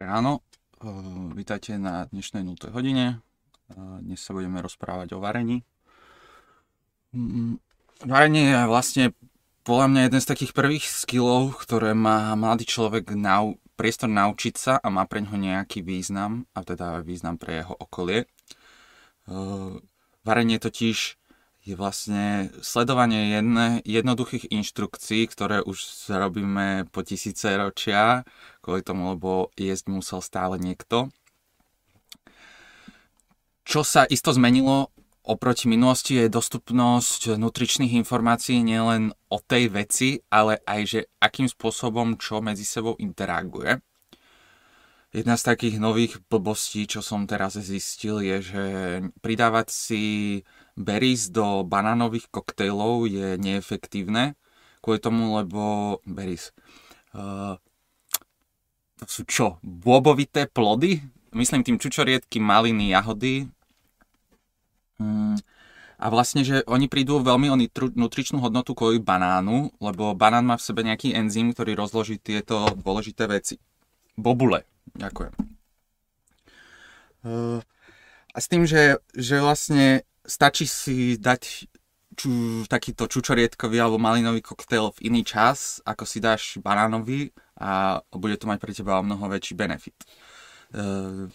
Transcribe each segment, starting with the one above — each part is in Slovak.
Ráno, vítajte na dnešnej 0. hodine. Dnes sa budeme rozprávať o varení. Mm, varenie je vlastne podľa mňa jeden z takých prvých skillov, ktoré má mladý človek nau- priestor naučiť sa a má pre ňoho nejaký význam, a teda význam pre jeho okolie. Varenie totiž je vlastne sledovanie jedne, jednoduchých inštrukcií, ktoré už robíme po tisíce ročia, kvôli tomu, lebo jesť musel stále niekto. Čo sa isto zmenilo oproti minulosti je dostupnosť nutričných informácií nielen o tej veci, ale aj, že akým spôsobom čo medzi sebou interaguje. Jedna z takých nových blbostí, čo som teraz zistil, je, že pridávať si berries do banánových koktejlov je neefektívne, kvôli tomu, lebo berries. Uh, to sú čo? Bôbovité plody? Myslím tým čučoriedky, maliny, jahody. Mm. A vlastne, že oni prídu veľmi o nutričnú hodnotu kvôli banánu, lebo banán má v sebe nejaký enzym, ktorý rozloží tieto dôležité veci. Bobule. Ďakujem. Uh, a s tým, že, že vlastne stačí si dať ču, takýto čučoriedkový alebo malinový koktail v iný čas, ako si dáš banánový a bude to mať pre teba o mnoho väčší benefit. Uh,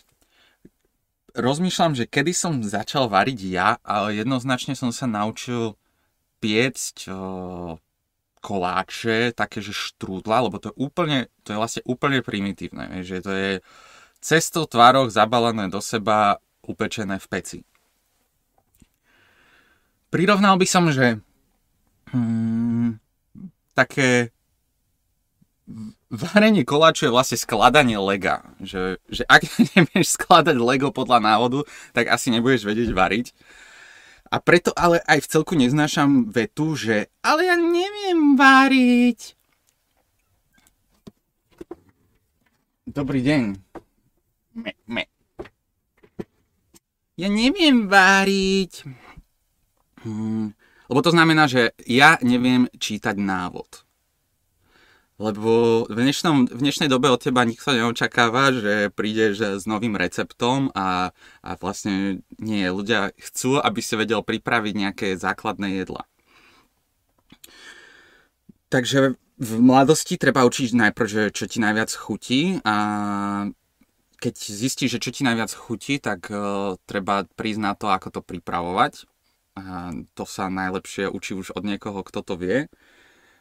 rozmýšľam, že kedy som začal variť ja, ale jednoznačne som sa naučil piecť uh, koláče, také, že štrúdla, lebo to je úplne, to je vlastne úplne primitívne, že to je cesto tvároch zabalené do seba, upečené v peci. Prirovnal by som, že hmm, také varenie koláču je vlastne skladanie lega. Že, že ak nevieš skladať lego podľa návodu, tak asi nebudeš vedieť variť. A preto ale aj v celku neznášam vetu, že ale ja neviem variť. Dobrý deň. Me, me. Ja neviem váriť. Hmm, lebo to znamená, že ja neviem čítať návod. Lebo v, dnešnom, v dnešnej dobe od teba nikto neočakáva, že prídeš s novým receptom a, a vlastne nie, ľudia chcú, aby si vedel pripraviť nejaké základné jedla. Takže v mladosti treba učiť najprv, že čo ti najviac chutí a keď zistíš, že čo ti najviac chutí, tak uh, treba prísť na to, ako to pripravovať a to sa najlepšie učí už od niekoho, kto to vie.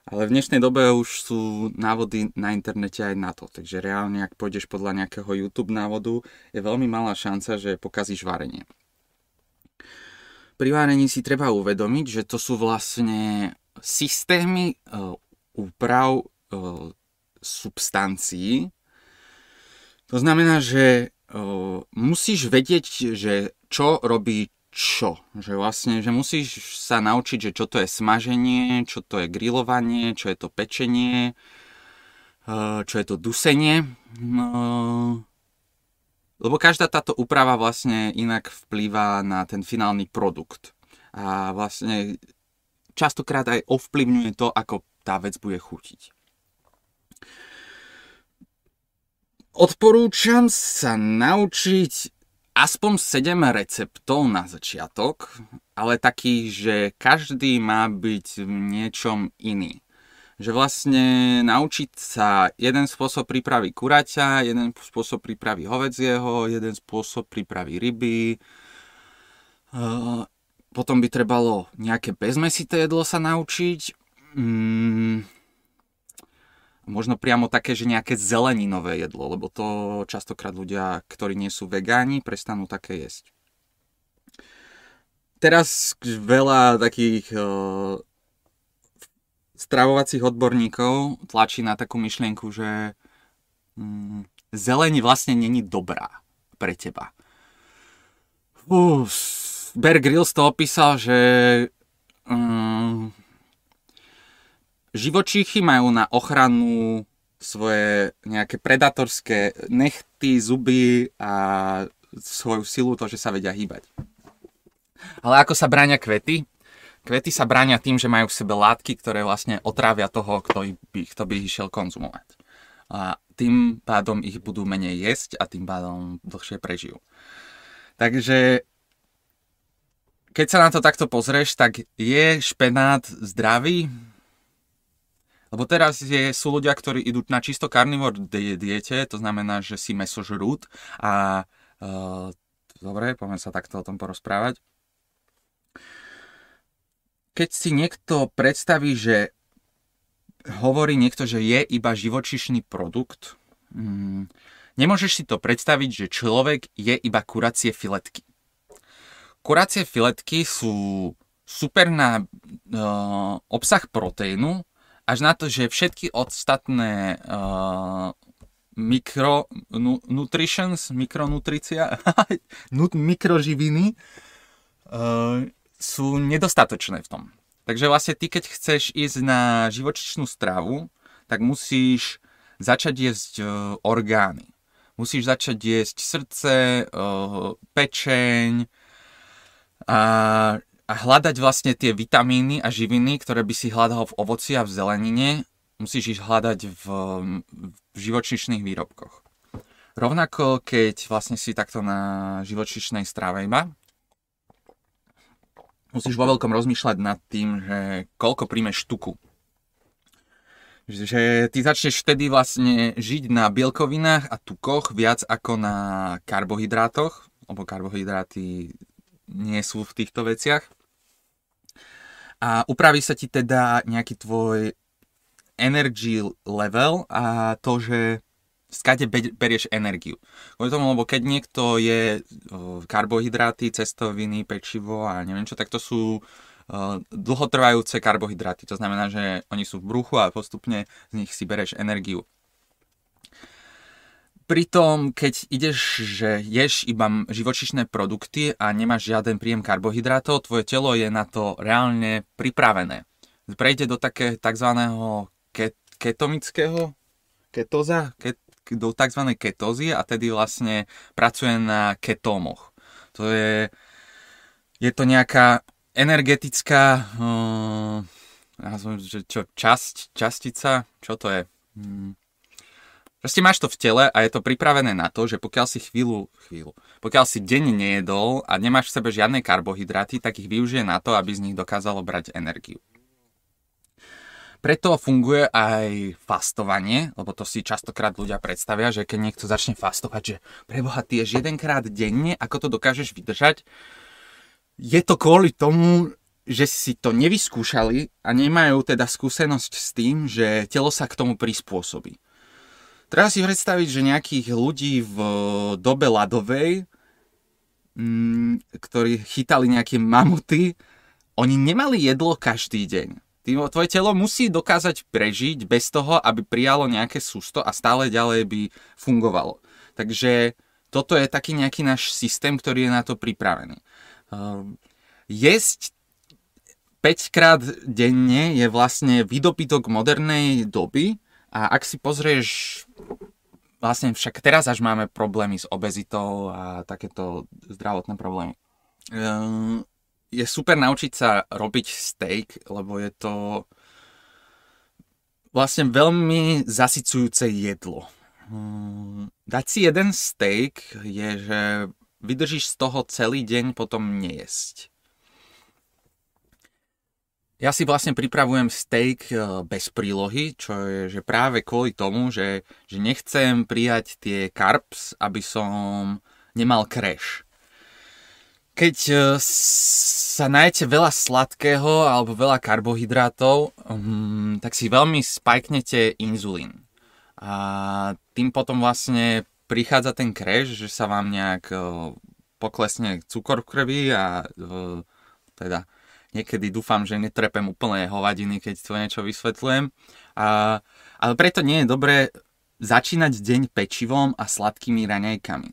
Ale v dnešnej dobe už sú návody na internete aj na to. Takže reálne, ak pôjdeš podľa nejakého YouTube návodu, je veľmi malá šanca, že pokazíš varenie. Pri varení si treba uvedomiť, že to sú vlastne systémy uh, úprav uh, substancií. To znamená, že uh, musíš vedieť, že čo robí čo. Že vlastne, že musíš sa naučiť, že čo to je smaženie, čo to je grilovanie, čo je to pečenie, eh, čo je to dusenie. No, lebo každá táto úprava vlastne inak vplýva na ten finálny produkt. A vlastne častokrát aj ovplyvňuje to, ako tá vec bude chutiť. Odporúčam sa naučiť aspoň 7 receptov na začiatok, ale takých, že každý má byť v niečom iný. Že vlastne naučiť sa jeden spôsob prípravy kuraťa, jeden spôsob prípravy hovedzieho, jeden spôsob prípravy ryby. Potom by trebalo nejaké bezmesité jedlo sa naučiť. Mm, možno priamo také, že nejaké zeleninové jedlo, lebo to častokrát ľudia, ktorí nie sú vegáni, prestanú také jesť. Teraz veľa takých uh, stravovacích odborníkov tlačí na takú myšlienku, že um, zelení vlastne není dobrá pre teba. Uh, Bear Grylls to opísal, že um, živočíchy majú na ochranu svoje nejaké predatorské nechty, zuby a svoju silu to, že sa vedia hýbať. Ale ako sa bráňa kvety? Kvety sa bráňa tým, že majú v sebe látky, ktoré vlastne otrávia toho, kto by, kto by išiel konzumovať. A tým pádom ich budú menej jesť a tým pádom dlhšie prežijú. Takže keď sa na to takto pozrieš, tak je špenát zdravý? Lebo teraz je, sú ľudia, ktorí idú na čisto karnivor diete, to znamená, že si meso žrút a uh, dobre, poďme sa takto o tom porozprávať. Keď si niekto predstaví, že hovorí niekto, že je iba živočišný produkt, hmm, nemôžeš si to predstaviť, že človek je iba kuracie filetky. Kuracie filetky sú super na uh, obsah proteínu, až na to, že všetky ostatné uh, mikro, nu, nutritions, mikronutrícia, mikroživiny uh, sú nedostatočné v tom. Takže vlastne ty, keď chceš ísť na živočišnú stravu, tak musíš začať jesť uh, orgány. Musíš začať jesť srdce, uh, pečeň, a, a hľadať vlastne tie vitamíny a živiny, ktoré by si hľadal v ovoci a v zelenine, musíš ich hľadať v, v živočišných výrobkoch. Rovnako, keď vlastne si takto na živočišnej strave iba, musíš vo veľkom rozmýšľať nad tým, že koľko príjmeš tuku. Že ty začneš vtedy vlastne žiť na bielkovinách a tukoch viac ako na karbohydrátoch, lebo karbohydráty nie sú v týchto veciach. A upraví sa ti teda nejaký tvoj energy level a to, že skade berieš energiu. Kvôli tomu, lebo keď niekto je karbohydráty, cestoviny, pečivo a neviem čo, tak to sú dlhotrvajúce karbohydráty. To znamená, že oni sú v bruchu a postupne z nich si bereš energiu pritom, keď ideš, že ješ iba živočišné produkty a nemáš žiaden príjem karbohydrátov, tvoje telo je na to reálne pripravené. Prejde do také tzv. ketomického ketóza, ket, do tzv. ketózy a tedy vlastne pracuje na ketómoch. To je, je to nejaká energetická uh, že čo, časť, častica, čo to je? Hmm Proste máš to v tele a je to pripravené na to, že pokiaľ si chvíľu, chvíľu, pokiaľ si deň nejedol a nemáš v sebe žiadne karbohydraty, tak ich využije na to, aby z nich dokázalo brať energiu. Preto funguje aj fastovanie, lebo to si častokrát ľudia predstavia, že keď niekto začne fastovať, že preboha, ty ješ jedenkrát denne, ako to dokážeš vydržať, je to kvôli tomu, že si to nevyskúšali a nemajú teda skúsenosť s tým, že telo sa k tomu prispôsobí. Treba si predstaviť, že nejakých ľudí v dobe ľadovej, mm, ktorí chytali nejaké mamuty, oni nemali jedlo každý deň. Tvoje telo musí dokázať prežiť bez toho, aby prijalo nejaké sústo a stále ďalej by fungovalo. Takže toto je taký nejaký náš systém, ktorý je na to pripravený. Ehm, jesť 5 krát denne je vlastne vydopytok modernej doby, a ak si pozrieš, vlastne však teraz až máme problémy s obezitou a takéto zdravotné problémy. Ehm, je super naučiť sa robiť steak, lebo je to vlastne veľmi zasycujúce jedlo. Ehm, dať si jeden steak je, že vydržíš z toho celý deň potom nejesť. Ja si vlastne pripravujem steak e, bez prílohy, čo je že práve kvôli tomu, že, že nechcem prijať tie carbs, aby som nemal crash. Keď e, sa najete veľa sladkého alebo veľa karbohydrátov, um, tak si veľmi spajknete inzulín. A tým potom vlastne prichádza ten crash, že sa vám nejak uh, poklesne cukor v krvi a teda Niekedy dúfam, že netrepem úplne hovadiny, keď to niečo vysvetľujem. A, ale preto nie je dobré začínať deň pečivom a sladkými raňajkami.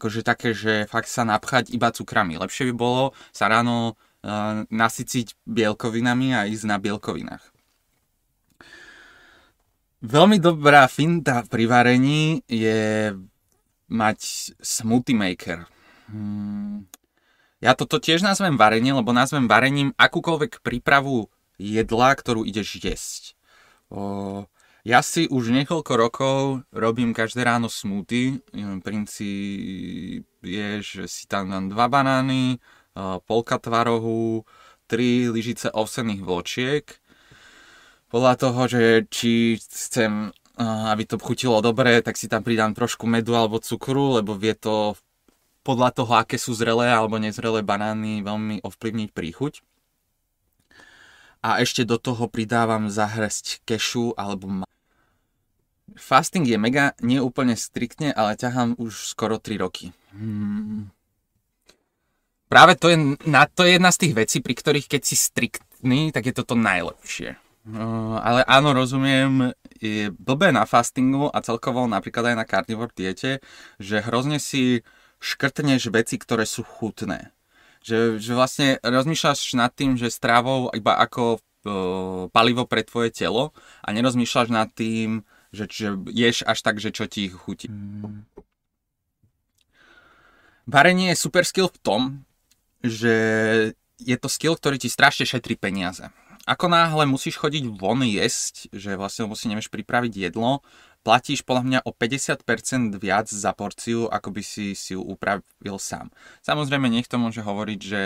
Akože také, že fakt sa napchať iba cukrami. Lepšie by bolo sa ráno uh, nasyciť bielkovinami a ísť na bielkovinách. Veľmi dobrá finta pri varení je mať smoothie maker. Hmm, ja toto tiež nazvem varenie, lebo nazvem varením akúkoľvek prípravu jedla, ktorú ideš jesť. O, Ja si už niekoľko rokov robím každé ráno smoothie. Princíp je, že si tam dám dva banány, polka tvarohu, tri lyžice ovsených vločiek. Podľa toho, že či chcem, aby to chutilo dobre, tak si tam pridám trošku medu alebo cukru, lebo vie to podľa toho, aké sú zrelé alebo nezrelé banány, veľmi ovplyvniť príchuť. A ešte do toho pridávam zahresť kešu alebo Fasting je mega, nie úplne striktne, ale ťahám už skoro 3 roky. Hmm. Práve to je, na, to je jedna z tých vecí, pri ktorých keď si striktný, tak je toto najlepšie. Uh, ale áno, rozumiem, je blbé na fastingu a celkovo napríklad aj na carnivore diete, že hrozne si škrtneš veci, ktoré sú chutné. Že, že vlastne rozmýšľaš nad tým, že strávou iba ako uh, palivo pre tvoje telo a nerozmýšľaš nad tým, že, že ješ až tak, že čo ti chutí. Varenie je super skill v tom, že je to skill, ktorý ti strašne šetrí peniaze. Ako náhle musíš chodiť von jesť, že vlastne musí nevieš pripraviť jedlo, platíš podľa mňa o 50% viac za porciu, ako by si si ju upravil sám. Samozrejme niekto môže hovoriť, že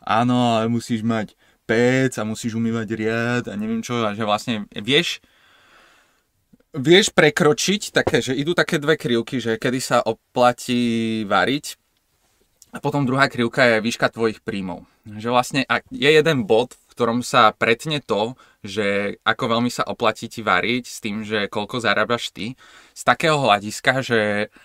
áno, ale musíš mať pec a musíš umývať riad a neviem čo, a že vlastne vieš, vieš prekročiť také, že idú také dve krivky, že kedy sa oplatí variť a potom druhá krivka je výška tvojich príjmov. Že vlastne je jeden bod, v ktorom sa pretne to, že ako veľmi sa oplatí ti variť s tým, že koľko zarábaš ty. Z takého hľadiska, že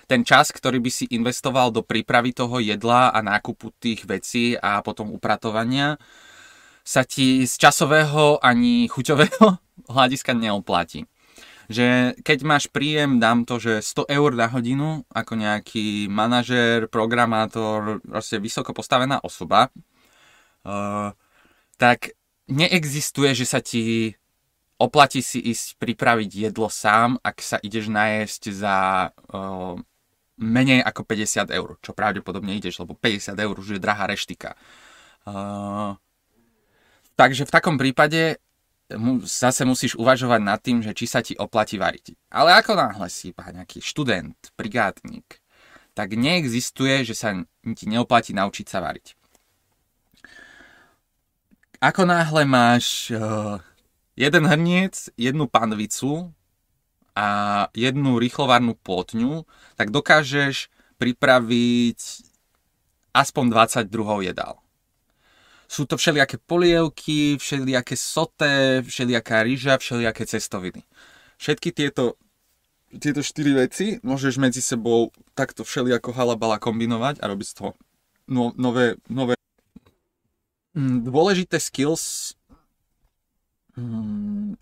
ten čas, ktorý by si investoval do prípravy toho jedla a nákupu tých vecí a potom upratovania, sa ti z časového ani chuťového hľadiska neoplatí že keď máš príjem, dám to, že 100 eur na hodinu, ako nejaký manažer, programátor, proste vysoko postavená osoba, uh, tak neexistuje, že sa ti oplatí si ísť pripraviť jedlo sám, ak sa ideš najesť za uh, menej ako 50 eur, čo pravdepodobne ideš, lebo 50 eur už je drahá reštika. Uh, takže v takom prípade zase musíš uvažovať nad tým, že či sa ti oplatí variť. Ale ako náhle si iba nejaký študent, brigádnik, tak neexistuje, že sa ti neoplatí naučiť sa variť. Ako náhle máš uh, jeden hrniec, jednu panvicu a jednu rýchlovarnú plotňu, tak dokážeš pripraviť aspoň 20 druhov jedál. Sú to všelijaké polievky, všelijaké soté, všelijaká ryža, všelijaké cestoviny. Všetky tieto, tieto štyri veci môžeš medzi sebou takto všelijako halabala kombinovať a robiť z toho no, nové, nové dôležité skills, mm,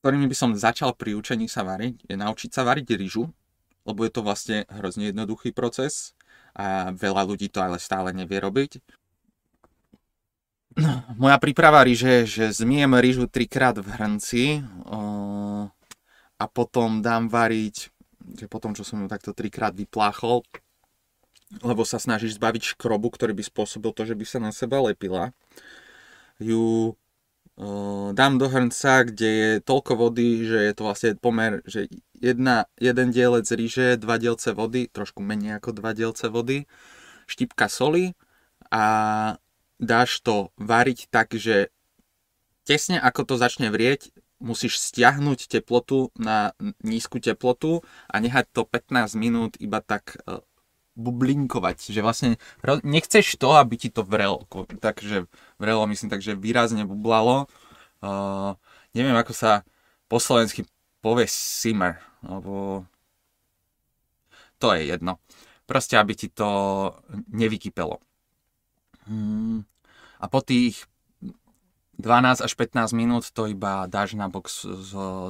ktorými by som začal pri učení sa variť, je naučiť sa variť ryžu, lebo je to vlastne hrozne jednoduchý proces a veľa ľudí to ale stále nevie robiť. Moja príprava ríže je, že zmijem rýžu trikrát v hrnci a potom dám variť, že potom, čo som ju takto trikrát vypláchol, lebo sa snažíš zbaviť škrobu, ktorý by spôsobil to, že by sa na seba lepila, ju uh, dám do hrnca, kde je toľko vody, že je to vlastne pomer, že jedna, jeden dielec ríže, dva dielce vody, trošku menej ako dva dielce vody, štipka soli a dáš to variť tak, že tesne ako to začne vrieť, musíš stiahnuť teplotu na nízku teplotu a nehať to 15 minút iba tak uh, bublinkovať, že vlastne nechceš to, aby ti to vrelo, takže vrelo myslím takže výrazne bublalo. Uh, neviem ako sa po slovensky povie simmer, alebo to je jedno. Proste, aby ti to nevykypelo. Hmm. A po tých 12 až 15 minút to iba dáš na bok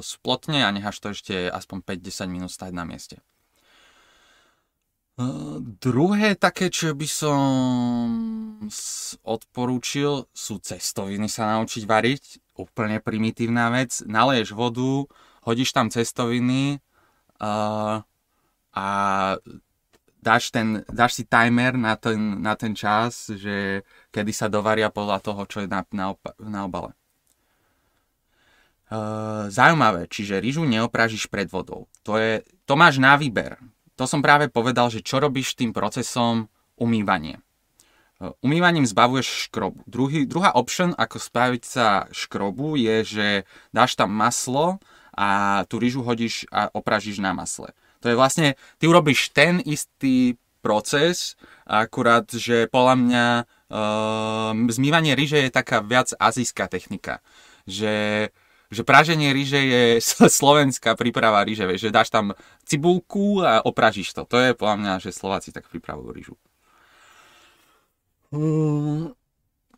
splotne a necháš to ešte aspoň 5-10 minút stať na mieste. Uh, druhé také, čo by som odporúčil, sú cestoviny sa naučiť variť. Úplne primitívna vec. Naleješ vodu, hodíš tam cestoviny uh, a dáš, ten, dáš si timer na ten, na ten čas, že kedy sa dovaria podľa toho, čo je na, na, na obale. zaujímavé, čiže rýžu neoprážiš pred vodou. To, je, to máš na výber. To som práve povedal, že čo robíš tým procesom umývanie. Umývaním zbavuješ škrobu. Druhý, druhá option, ako spraviť sa škrobu, je, že dáš tam maslo a tú rýžu hodíš a opražíš na masle. To je vlastne, ty urobíš ten istý proces, akurát, že podľa mňa uh, zmývanie ríže je taká viac azijská technika. Že, že praženie ríže je slovenská príprava ríže, že dáš tam cibulku a opražíš to. To je podľa mňa, že Slováci tak pripravujú rýžu. Mm,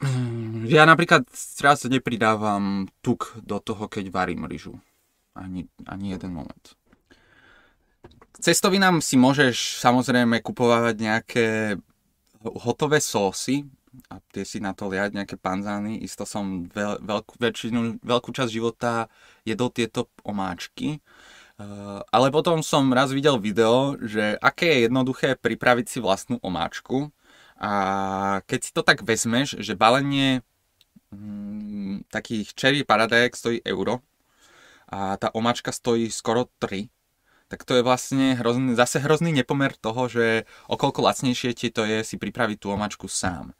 ja napríklad teraz nepridávam tuk do toho, keď varím ryžu. Ani, ani jeden moment. Cestovinám si môžeš samozrejme kupovať nejaké hotové sósy a tie si na to liať nejaké panzány. Isto som veľ, veľkú, väčšinu, veľkú časť života jedol tieto omáčky. Uh, ale potom som raz videl video, že aké je jednoduché pripraviť si vlastnú omáčku a keď si to tak vezmeš, že balenie mm, takých cherry paradajek stojí euro a tá omáčka stojí skoro 3, tak to je vlastne hrozný, zase hrozný nepomer toho, že okolko lacnejšie ti to je si pripraviť tú omáčku sám.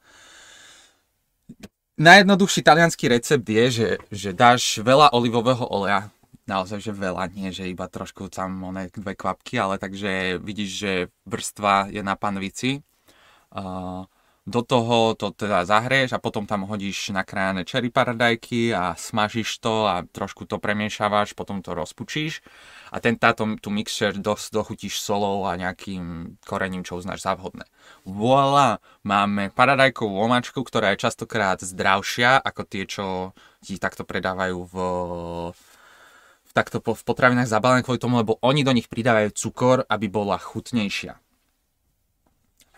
Najjednoduchší talianský recept je, že, že dáš veľa olivového oleja, naozaj, že veľa, nie, že iba trošku tam one dve kvapky, ale takže vidíš, že vrstva je na panvici do toho to teda zahrieš a potom tam hodíš nakrájané cherry paradajky a smažíš to a trošku to premiešavaš, potom to rozpučíš a ten táto, tu mixer dosť dochutíš solou a nejakým korením, čo uznáš za vhodné. Voilà, máme paradajkovú omáčku, ktorá je častokrát zdravšia ako tie, čo ti takto predávajú v, v takto v potravinách zabalené kvôli tomu, lebo oni do nich pridávajú cukor, aby bola chutnejšia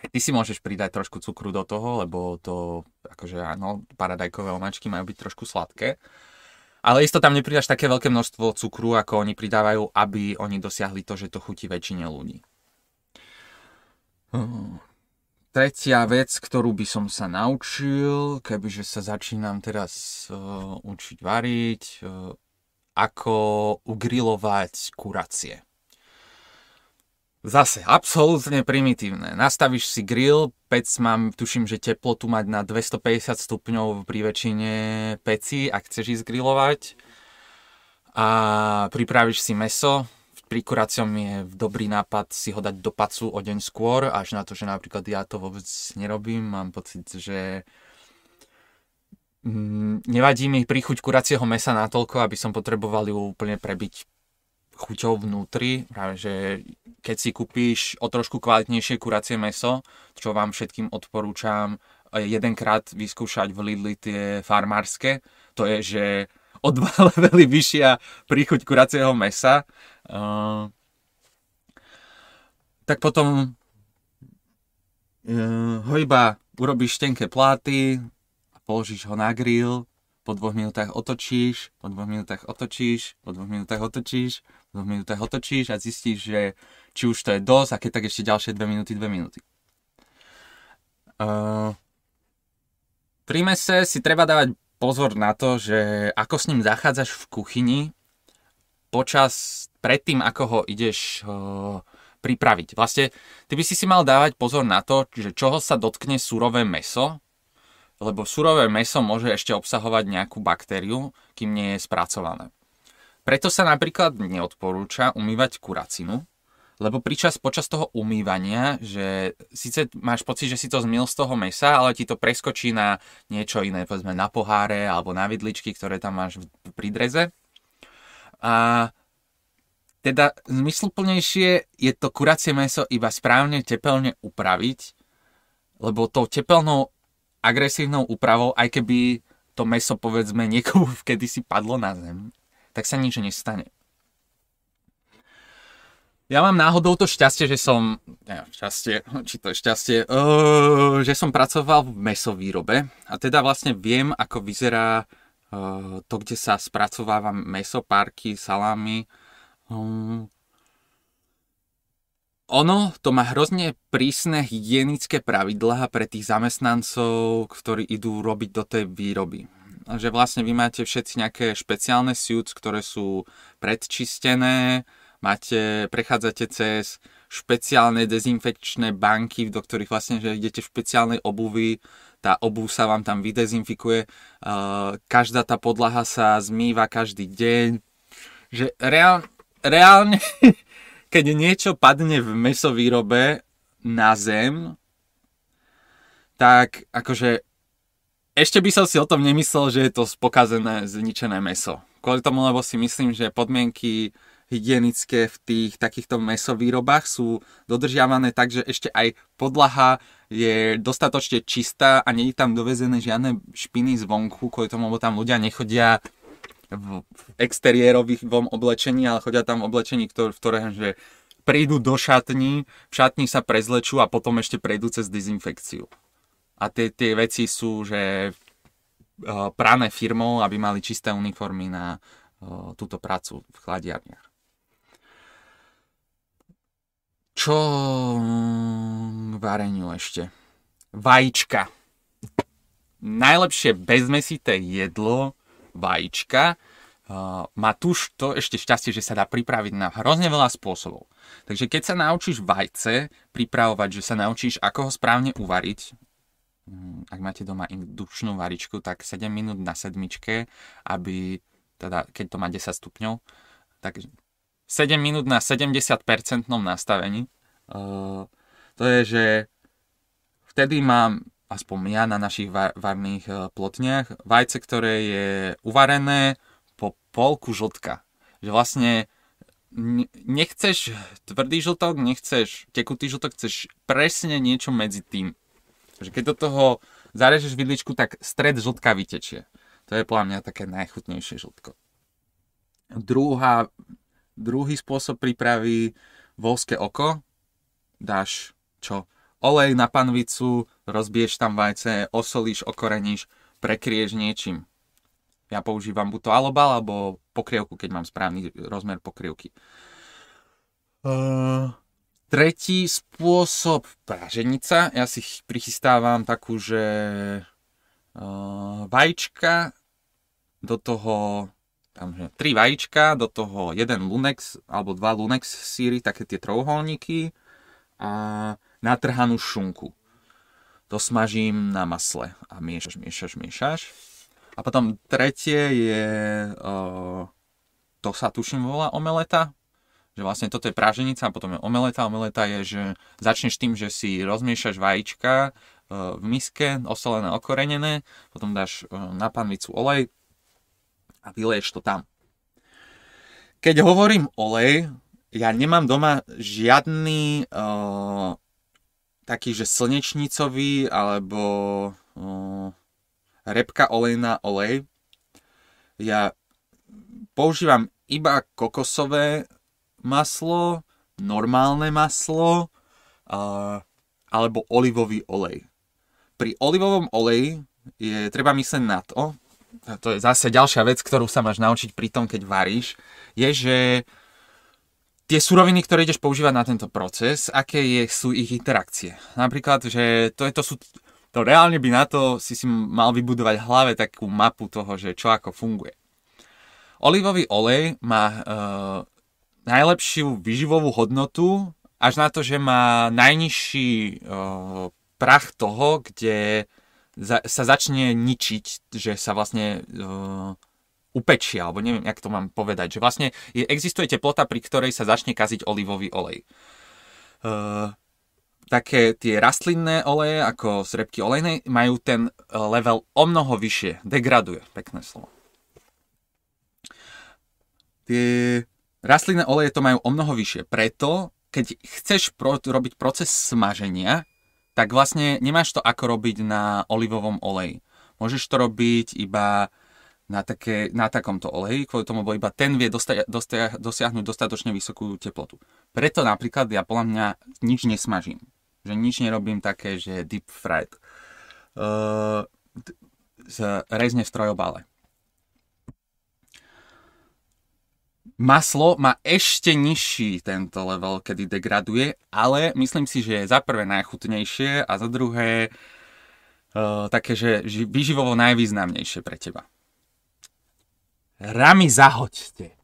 ty si môžeš pridať trošku cukru do toho, lebo to, akože áno, paradajkové omáčky majú byť trošku sladké. Ale isto tam nepridáš také veľké množstvo cukru, ako oni pridávajú, aby oni dosiahli to, že to chutí väčšine ľudí. Tretia vec, ktorú by som sa naučil, kebyže sa začínam teraz uh, učiť variť, uh, ako ugrilovať kuracie. Zase, absolútne primitívne. Nastavíš si grill, pec mám, tuším, že teplotu mať na 250 stupňov pri väčšine peci, ak chceš ísť grillovať. A pripravíš si meso. Pri kuracom je dobrý nápad si ho dať do pacu o deň skôr, až na to, že napríklad ja to vôbec nerobím. Mám pocit, že mm, nevadí mi príchuť kuracieho mesa natoľko, aby som potreboval ju úplne prebiť chuťou vnútri, práve že keď si kúpíš o trošku kvalitnejšie kuracie meso, čo vám všetkým odporúčam jedenkrát vyskúšať v Lidli tie farmárske, to je, že o dva levely vyššia príchuť kuracieho mesa. Tak potom uh, ho iba urobíš tenké pláty a položíš ho na grill po dvoch minútach otočíš, po dvoch minútach otočíš, po dvoch minútach otočíš, po dvoch minútach otočíš a zistíš, že či už to je dosť a keď tak ešte ďalšie dve minúty, dve minúty. Uh, pri mese si treba dávať pozor na to, že ako s ním zachádzaš v kuchyni počas, predtým ako ho ideš uh, pripraviť. Vlastne, ty by si si mal dávať pozor na to, že čoho sa dotkne surové meso, lebo surové meso môže ešte obsahovať nejakú baktériu, kým nie je spracované. Preto sa napríklad neodporúča umývať kuracinu, lebo pričas počas toho umývania, že síce máš pocit, že si to zmil z toho mesa, ale ti to preskočí na niečo iné, povedzme na poháre alebo na vidličky, ktoré tam máš pri dreze. A teda zmysluplnejšie je to kuracie meso iba správne tepelne upraviť, lebo tou tepelnou agresívnou úpravou, aj keby to meso povedzme niekomu kedysi padlo na zem, tak sa nič nestane. Ja mám náhodou to šťastie, že som, neviem, šťastie, či to je šťastie, uh, že som pracoval v mesovýrobe a teda vlastne viem, ako vyzerá uh, to, kde sa spracováva meso, párky, salámy. Um, ono to má hrozne prísne hygienické pravidlá pre tých zamestnancov, ktorí idú robiť do tej výroby. Že vlastne vy máte všetci nejaké špeciálne suits, ktoré sú predčistené, máte, prechádzate cez špeciálne dezinfekčné banky, do ktorých vlastne, že idete v špeciálnej obuvi, tá obuv sa vám tam vydezinfikuje, každá tá podlaha sa zmýva každý deň, že reál, reálne, keď niečo padne v mesovýrobe na zem, tak akože ešte by som si o tom nemyslel, že je to pokazené, zničené meso. Kvôli tomu, lebo si myslím, že podmienky hygienické v tých takýchto mesovýrobách sú dodržiavané tak, že ešte aj podlaha je dostatočne čistá a nie je tam dovezené žiadne špiny zvonku, kvôli tomu, lebo tam ľudia nechodia v exteriérovom oblečení, ale chodia tam v oblečení, ktoré, v ktoré že prídu do šatní, v šatni sa prezlečú a potom ešte prejdú cez dezinfekciu. A tie, tie veci sú, že uh, prané firmou, aby mali čisté uniformy na uh, túto prácu v chladiarniach. Čo k vareniu ešte? Vajíčka. Najlepšie bezmesité jedlo, vajíčka. Uh, má tuž to ešte šťastie, že sa dá pripraviť na hrozne veľa spôsobov. Takže keď sa naučíš vajce pripravovať, že sa naučíš, ako ho správne uvariť, Mm, ak máte doma indukčnú varičku, tak 7 minút na sedmičke, aby, teda keď to má 10 stupňov, tak 7 minút na 70% nastavení. To je, že vtedy mám, aspoň ja na našich var- varných plotniach, vajce, ktoré je uvarené po polku žltka. Že vlastne nechceš tvrdý žltok, nechceš tekutý žltok, chceš presne niečo medzi tým. Takže keď do toho zarežeš vidličku, tak stred žltka vytečie. To je podľa mňa také najchutnejšie žltko. Druhá, druhý spôsob prípravy volské oko. Dáš čo? Olej na panvicu, rozbiješ tam vajce, osolíš, okoreníš, prekrieš niečím. Ja používam buď to alobal, alebo pokrievku, keď mám správny rozmer pokrievky. Uh, Tretí spôsob praženica, ja si prichystávam takú, že uh, vajíčka, do toho tam, že tri vajíčka, do toho jeden lunex alebo dva lunex síry, také tie trojuholníky a natrhanú šunku. To smažím na masle a miešaš, miešaš, miešaš. A potom tretie je, uh, to sa tuším volá omeleta, že vlastne toto je praženica a potom je omeleta. Omeleta je, že začneš tým, že si rozmiešaš vajíčka e, v miske, osolené, okorenené, potom dáš e, na panvicu olej a vyleješ to tam. Keď hovorím olej, ja nemám doma žiadny uh, taký, že slnečnicový alebo uh, repka olej na olej. Ja používam iba kokosové maslo, normálne maslo alebo olivový olej. Pri olivovom oleji je treba myslieť na to, a to je zase ďalšia vec, ktorú sa máš naučiť pri tom, keď varíš, je, že tie suroviny, ktoré ideš používať na tento proces, aké je, sú ich interakcie. Napríklad, že to, je, to sú to reálne by na to si si mal vybudovať v hlave takú mapu toho, že čo ako funguje. Olivový olej má uh, najlepšiu vyživovú hodnotu, až na to, že má najnižší uh, prach toho, kde za, sa začne ničiť, že sa vlastne uh, upečia, alebo neviem, jak to mám povedať, že vlastne je, existuje teplota, pri ktorej sa začne kaziť olivový olej. Uh, také tie rastlinné oleje, ako z repky olejnej, majú ten level o mnoho vyššie, degraduje, pekné slovo. Tie Rastlinné oleje to majú o mnoho vyššie, preto keď chceš pro, robiť proces smaženia, tak vlastne nemáš to ako robiť na olivovom oleji. Môžeš to robiť iba na, také, na takomto oleji, kvôli tomu, lebo iba ten vie dosta, dosta, dosiahnuť dostatočne vysokú teplotu. Preto napríklad ja podľa mňa nič nesmažím. Že nič nerobím také, že deep fried. Uh, rezne v strojobale. Maslo má ešte nižší tento level, kedy degraduje, ale myslím si, že je za prvé najchutnejšie a za druhé uh, také, že vyživovo najvýznamnejšie pre teba. Ramy zahoďte.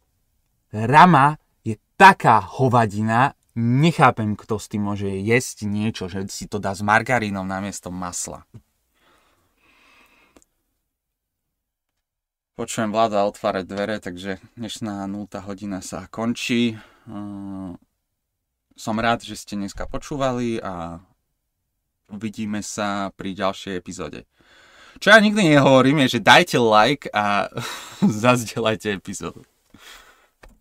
Rama je taká hovadina, nechápem, kto s tým môže jesť niečo, že si to dá s margarínom namiesto masla. Počujem vláda otvárať dvere, takže dnešná 0 hodina sa končí. Som rád, že ste dneska počúvali a uvidíme sa pri ďalšej epizóde. Čo ja nikdy nehovorím je, že dajte like a zazdelajte epizódu.